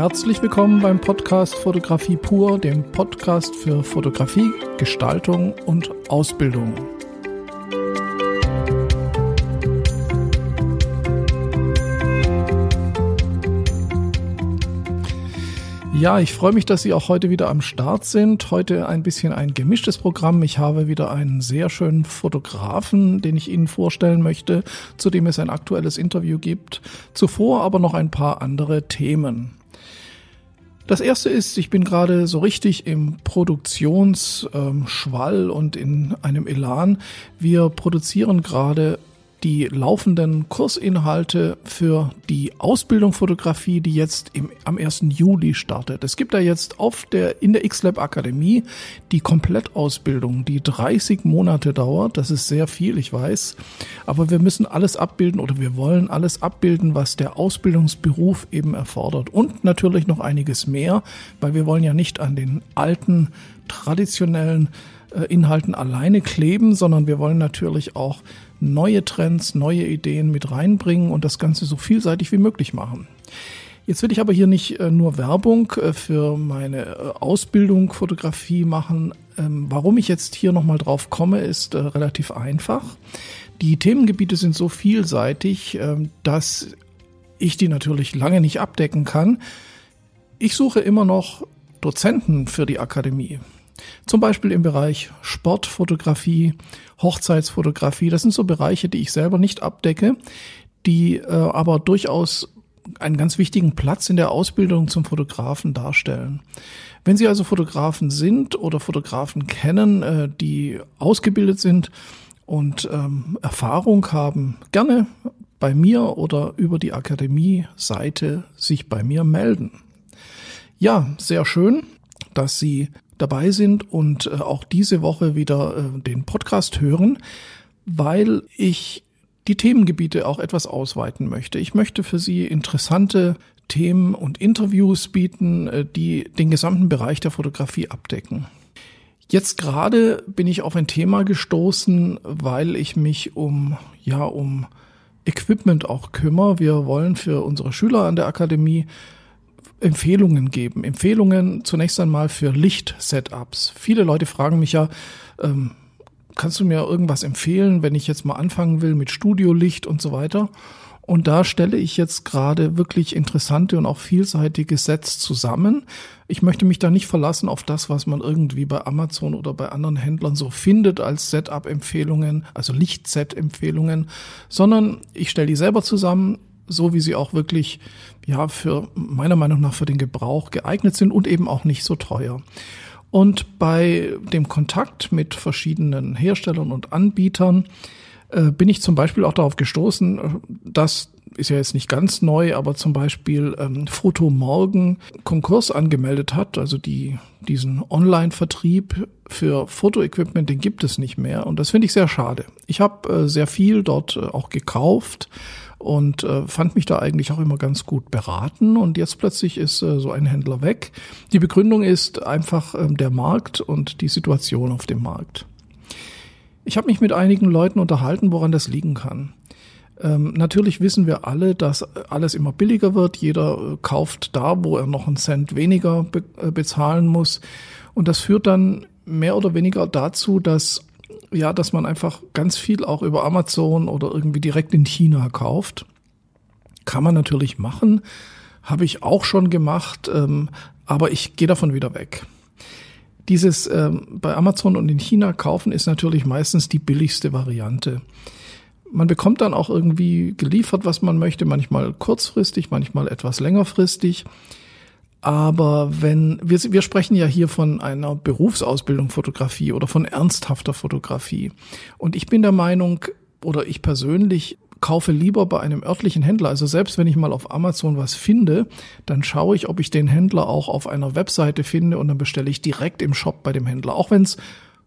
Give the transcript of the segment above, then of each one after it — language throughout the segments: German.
Herzlich willkommen beim Podcast Fotografie pur, dem Podcast für Fotografie, Gestaltung und Ausbildung. Ja, ich freue mich, dass Sie auch heute wieder am Start sind. Heute ein bisschen ein gemischtes Programm. Ich habe wieder einen sehr schönen Fotografen, den ich Ihnen vorstellen möchte, zu dem es ein aktuelles Interview gibt. Zuvor aber noch ein paar andere Themen. Das erste ist, ich bin gerade so richtig im Produktionsschwall und in einem Elan. Wir produzieren gerade die laufenden Kursinhalte für die Ausbildung Fotografie, die jetzt im, am 1. Juli startet. Es gibt da jetzt auf der, in der XLab Akademie die Komplettausbildung, die 30 Monate dauert. Das ist sehr viel, ich weiß. Aber wir müssen alles abbilden oder wir wollen alles abbilden, was der Ausbildungsberuf eben erfordert. Und natürlich noch einiges mehr, weil wir wollen ja nicht an den alten, traditionellen äh, Inhalten alleine kleben, sondern wir wollen natürlich auch neue Trends, neue Ideen mit reinbringen und das Ganze so vielseitig wie möglich machen. Jetzt will ich aber hier nicht äh, nur Werbung äh, für meine äh, Ausbildung Fotografie machen. Ähm, warum ich jetzt hier nochmal drauf komme, ist relativ einfach. Die Themengebiete sind so vielseitig, ähm, dass ich die natürlich lange nicht abdecken kann. Ich suche immer noch Dozenten für die Akademie. Zum Beispiel im Bereich Sportfotografie, Hochzeitsfotografie. Das sind so Bereiche, die ich selber nicht abdecke, die äh, aber durchaus einen ganz wichtigen Platz in der Ausbildung zum Fotografen darstellen. Wenn Sie also Fotografen sind oder Fotografen kennen, äh, die ausgebildet sind und ähm, Erfahrung haben, gerne bei mir oder über die Akademie-Seite sich bei mir melden. Ja, sehr schön, dass Sie dabei sind und äh, auch diese Woche wieder äh, den Podcast hören, weil ich die Themengebiete auch etwas ausweiten möchte. Ich möchte für Sie interessante Themen und Interviews bieten, äh, die den gesamten Bereich der Fotografie abdecken. Jetzt gerade bin ich auf ein Thema gestoßen, weil ich mich um, ja, um Equipment auch kümmere. Wir wollen für unsere Schüler an der Akademie Empfehlungen geben. Empfehlungen zunächst einmal für Licht-Setups. Viele Leute fragen mich ja, ähm, kannst du mir irgendwas empfehlen, wenn ich jetzt mal anfangen will mit Studiolicht und so weiter? Und da stelle ich jetzt gerade wirklich interessante und auch vielseitige Sets zusammen. Ich möchte mich da nicht verlassen auf das, was man irgendwie bei Amazon oder bei anderen Händlern so findet als Setup-Empfehlungen, also Lichtset-Empfehlungen, sondern ich stelle die selber zusammen, so wie sie auch wirklich, ja, für meiner Meinung nach für den Gebrauch geeignet sind und eben auch nicht so teuer. Und bei dem Kontakt mit verschiedenen Herstellern und Anbietern äh, bin ich zum Beispiel auch darauf gestoßen, äh, dass ist ja jetzt nicht ganz neu, aber zum Beispiel ähm, Foto Morgen Konkurs angemeldet hat, also die, diesen Online-Vertrieb für Fotoequipment, den gibt es nicht mehr. Und das finde ich sehr schade. Ich habe äh, sehr viel dort äh, auch gekauft und äh, fand mich da eigentlich auch immer ganz gut beraten. Und jetzt plötzlich ist äh, so ein Händler weg. Die Begründung ist einfach äh, der Markt und die Situation auf dem Markt. Ich habe mich mit einigen Leuten unterhalten, woran das liegen kann. Ähm, natürlich wissen wir alle, dass alles immer billiger wird. Jeder äh, kauft da, wo er noch einen Cent weniger be äh, bezahlen muss. Und das führt dann mehr oder weniger dazu, dass ja, dass man einfach ganz viel auch über Amazon oder irgendwie direkt in China kauft. Kann man natürlich machen, habe ich auch schon gemacht, ähm, aber ich gehe davon wieder weg. Dieses ähm, bei Amazon und in China kaufen ist natürlich meistens die billigste Variante. Man bekommt dann auch irgendwie geliefert, was man möchte, manchmal kurzfristig, manchmal etwas längerfristig. Aber wenn, wir, wir sprechen ja hier von einer Berufsausbildung Fotografie oder von ernsthafter Fotografie. Und ich bin der Meinung, oder ich persönlich kaufe lieber bei einem örtlichen Händler. Also selbst wenn ich mal auf Amazon was finde, dann schaue ich, ob ich den Händler auch auf einer Webseite finde und dann bestelle ich direkt im Shop bei dem Händler, auch wenn es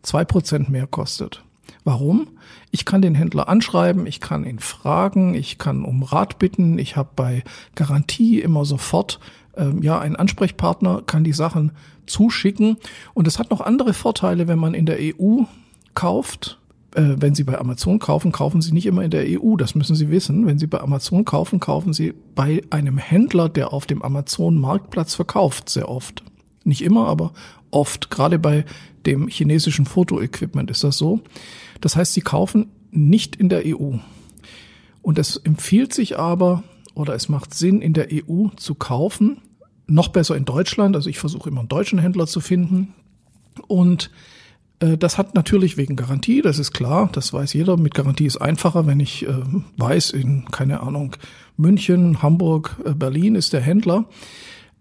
zwei Prozent mehr kostet. Warum? Ich kann den Händler anschreiben, ich kann ihn fragen, ich kann um Rat bitten, ich habe bei Garantie immer sofort ähm, ja, ein Ansprechpartner kann die Sachen zuschicken. Und es hat noch andere Vorteile, wenn man in der EU kauft. äh, wenn Sie bei Amazon kaufen, kaufen Sie nicht immer in der EU. Das müssen Sie wissen. Wenn Sie bei Amazon kaufen, kaufen Sie bei einem Händler, der auf dem Amazon-Marktplatz verkauft, sehr oft. Nicht immer, aber oft. Gerade bei dem chinesischen Fotoequipment ist das so. Das heißt, Sie kaufen nicht in der EU. Und es empfiehlt sich aber, oder es macht Sinn, in der EU zu kaufen. Noch besser in Deutschland. Also ich versuche immer einen deutschen Händler zu finden. Und äh, das hat natürlich wegen Garantie, das ist klar, das weiß jeder. Mit Garantie ist einfacher, wenn ich äh, weiß, in, keine Ahnung, München, Hamburg, äh, Berlin ist der Händler.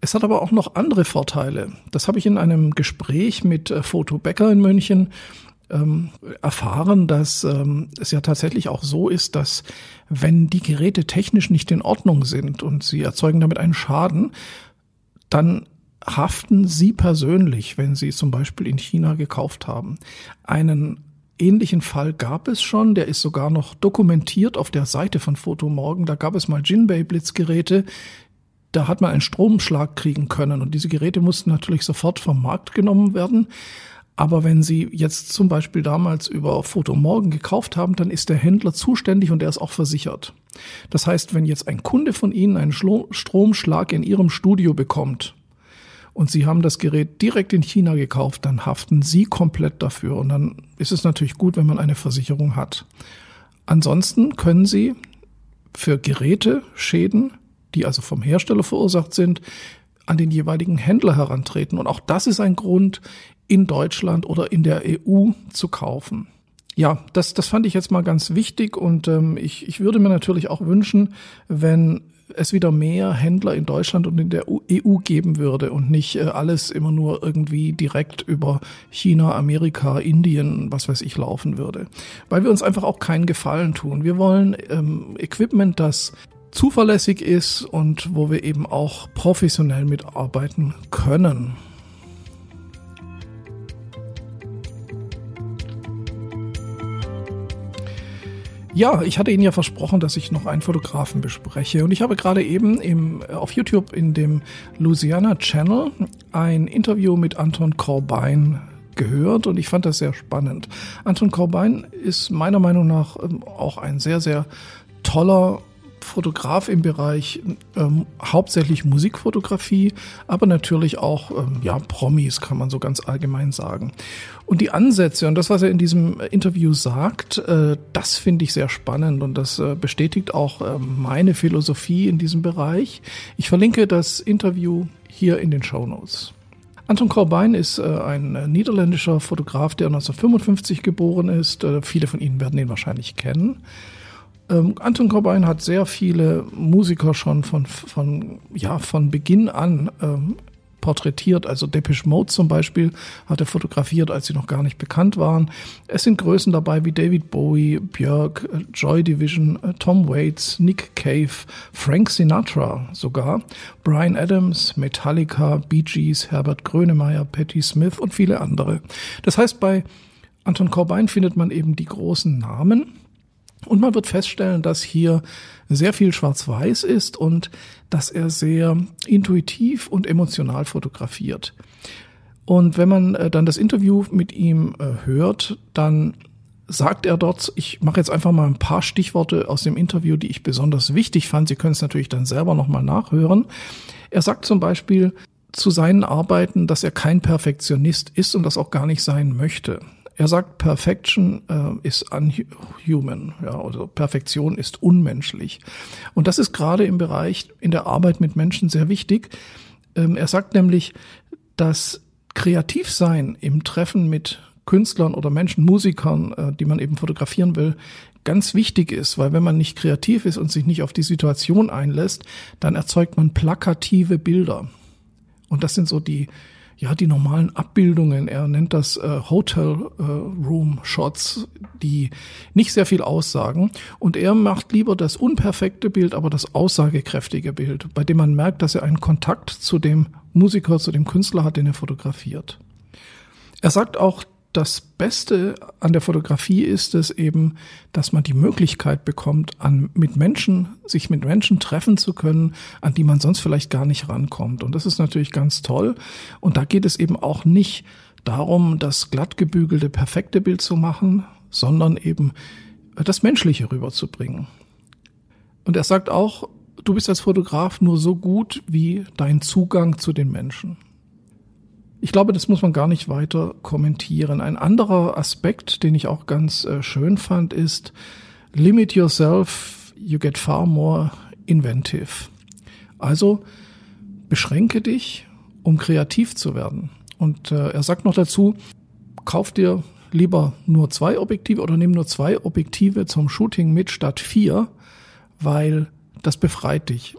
Es hat aber auch noch andere Vorteile. Das habe ich in einem Gespräch mit äh, Foto Becker in München ähm, erfahren, dass ähm, es ja tatsächlich auch so ist, dass wenn die Geräte technisch nicht in Ordnung sind und sie erzeugen damit einen Schaden, dann haften Sie persönlich, wenn Sie zum Beispiel in China gekauft haben. Einen ähnlichen Fall gab es schon, der ist sogar noch dokumentiert auf der Seite von Fotomorgen. Da gab es mal Jinbei-Blitzgeräte, da hat man einen Stromschlag kriegen können und diese Geräte mussten natürlich sofort vom Markt genommen werden. Aber wenn Sie jetzt zum Beispiel damals über Fotomorgen gekauft haben, dann ist der Händler zuständig und er ist auch versichert. Das heißt, wenn jetzt ein Kunde von Ihnen einen Stromschlag in Ihrem Studio bekommt, und Sie haben das Gerät direkt in China gekauft, dann haften Sie komplett dafür. Und dann ist es natürlich gut, wenn man eine Versicherung hat. Ansonsten können Sie für Geräte Schäden, die also vom Hersteller verursacht sind, an den jeweiligen Händler herantreten. Und auch das ist ein Grund, in Deutschland oder in der EU zu kaufen. Ja, das, das fand ich jetzt mal ganz wichtig und ähm, ich, ich würde mir natürlich auch wünschen, wenn es wieder mehr Händler in Deutschland und in der EU e geben würde und nicht äh, alles immer nur irgendwie direkt über China, Amerika, Indien, was weiß ich, laufen würde. Weil wir uns einfach auch keinen Gefallen tun. Wir wollen ähm, Equipment, das zuverlässig ist und wo wir eben auch professionell mitarbeiten können. Ja, ich hatte Ihnen ja versprochen, dass ich noch einen Fotografen bespreche. Und ich habe gerade eben im, auf YouTube in dem Louisiana Channel ein Interview mit Anton Corbijn gehört und ich fand das sehr spannend. Anton Corbijn ist meiner Meinung nach ähm, auch ein sehr, sehr toller Fotograf im Bereich ähm, hauptsächlich Musikfotografie, aber natürlich auch ähm, ja Promis kann man so ganz allgemein sagen. Und die Ansätze und das, was er in diesem Interview sagt, äh, das finde ich sehr spannend und das äh, bestätigt auch äh, meine Philosophie in diesem Bereich. Ich verlinke das Interview hier in den Show Notes. Anton Corbijn ist äh, ein äh, niederländischer Fotograf, der 1955 geboren ist. Äh, viele von Ihnen werden ihn wahrscheinlich kennen. Ähm, Anton Cobain hat sehr viele Musiker schon von, von, ja, von Beginn an ähm, porträtiert. Also Depeche Mode zum Beispiel hat er fotografiert, als sie noch gar nicht bekannt waren. Es sind Größen dabei wie David Bowie, Björk, äh, Joy Division, äh, Tom Waits, Nick Cave, Frank Sinatra sogar, Brian Adams, Metallica, Bee Gees, Herbert Grönemeyer, Patti Smith und viele andere. Das heißt, bei Anton Corbijn findet man eben die großen Namen und man wird feststellen, dass hier sehr viel schwarz-weiß ist und dass er sehr intuitiv und emotional fotografiert. Und wenn man äh, dann das Interview mit ihm äh, hört, dann sagt er dort, ich mache jetzt einfach mal ein paar Stichworte aus dem Interview, die ich besonders wichtig fand. Sie können es natürlich dann selber nochmal nachhören. Er sagt zum Beispiel zu seinen Arbeiten, dass er kein Perfektionist ist und das auch gar nicht sein möchte. Er sagt, Perfection äh, ist unhuman, ja, also Perfektion ist unmenschlich. Und das ist gerade im Bereich in der Arbeit mit Menschen sehr wichtig. Ähm, er sagt nämlich, dass Kreativsein im Treffen mit Künstlern oder Menschen, Musikern, äh, die man eben fotografieren will, ganz wichtig ist, weil wenn man nicht kreativ ist und sich nicht auf die Situation einlässt, dann erzeugt man plakative Bilder. Und das sind so die ja, die normalen Abbildungen. Er nennt das äh, Hotel äh, Room Shots, die nicht sehr viel aussagen. Und er macht lieber das unperfekte Bild, aber das aussagekräftige Bild, bei dem man merkt, dass er einen Kontakt zu dem Musiker, zu dem Künstler hat, den er fotografiert. Er sagt auch, das Beste an der Fotografie ist es eben, dass man die Möglichkeit bekommt, an, mit Menschen, sich mit Menschen treffen zu können, an die man sonst vielleicht gar nicht rankommt. Und das ist natürlich ganz toll. Und da geht es eben auch nicht darum, das glatt gebügelte, perfekte Bild zu machen, sondern eben das Menschliche rüberzubringen. Und er sagt auch, du bist als Fotograf nur so gut wie dein Zugang zu den Menschen. Ich glaube, das muss man gar nicht weiter kommentieren. Ein anderer Aspekt, den ich auch ganz äh, schön fand, ist, limit yourself, you get far more inventive. Also beschränke dich, um kreativ zu werden. Und äh, er sagt noch dazu, kauf dir lieber nur zwei Objektive oder nimm nur zwei Objektive zum Shooting mit statt vier, weil das befreit dich.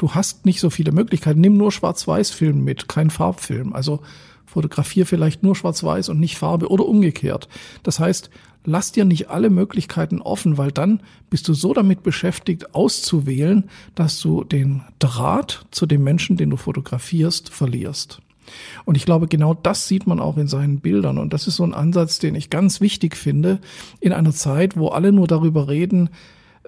Du hast nicht so viele Möglichkeiten. Nimm nur Schwarz-Weiß-Film mit, kein Farbfilm. Also fotografier vielleicht nur Schwarz-Weiß und nicht Farbe oder umgekehrt. Das heißt, lass dir nicht alle Möglichkeiten offen, weil dann bist du so damit beschäftigt, auszuwählen, dass du den Draht zu dem Menschen, den du fotografierst, verlierst. Und ich glaube, genau das sieht man auch in seinen Bildern. Und das ist so ein Ansatz, den ich ganz wichtig finde in einer Zeit, wo alle nur darüber reden,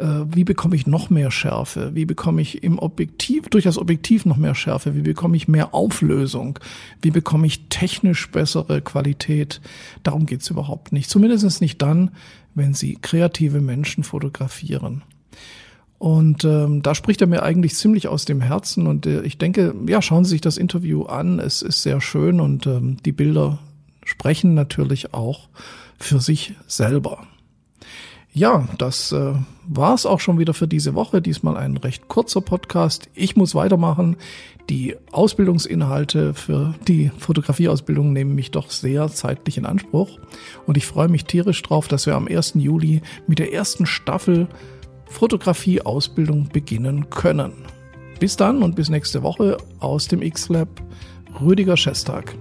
wie bekomme ich noch mehr Schärfe? Wie bekomme ich im Objektiv, durch das Objektiv noch mehr Schärfe? Wie bekomme ich mehr Auflösung? Wie bekomme ich technisch bessere Qualität? Darum geht's überhaupt nicht. Zumindest nicht dann, wenn Sie kreative Menschen fotografieren. Und ähm, da spricht er mir eigentlich ziemlich aus dem Herzen. Und äh, ich denke, ja, schauen Sie sich das Interview an. Es ist sehr schön und ähm, die Bilder sprechen natürlich auch für sich selber. Ja, das äh, war es auch schon wieder für diese Woche. Diesmal ein recht kurzer Podcast. Ich muss weitermachen. Die Ausbildungsinhalte für die Fotografieausbildung nehmen mich doch sehr zeitlich in Anspruch. Und ich freue mich tierisch drauf, dass wir am 1. Juli mit der ersten Staffel Fotografieausbildung beginnen können. Bis dann und bis nächste Woche aus dem X-Lab. Rüdiger Schestag.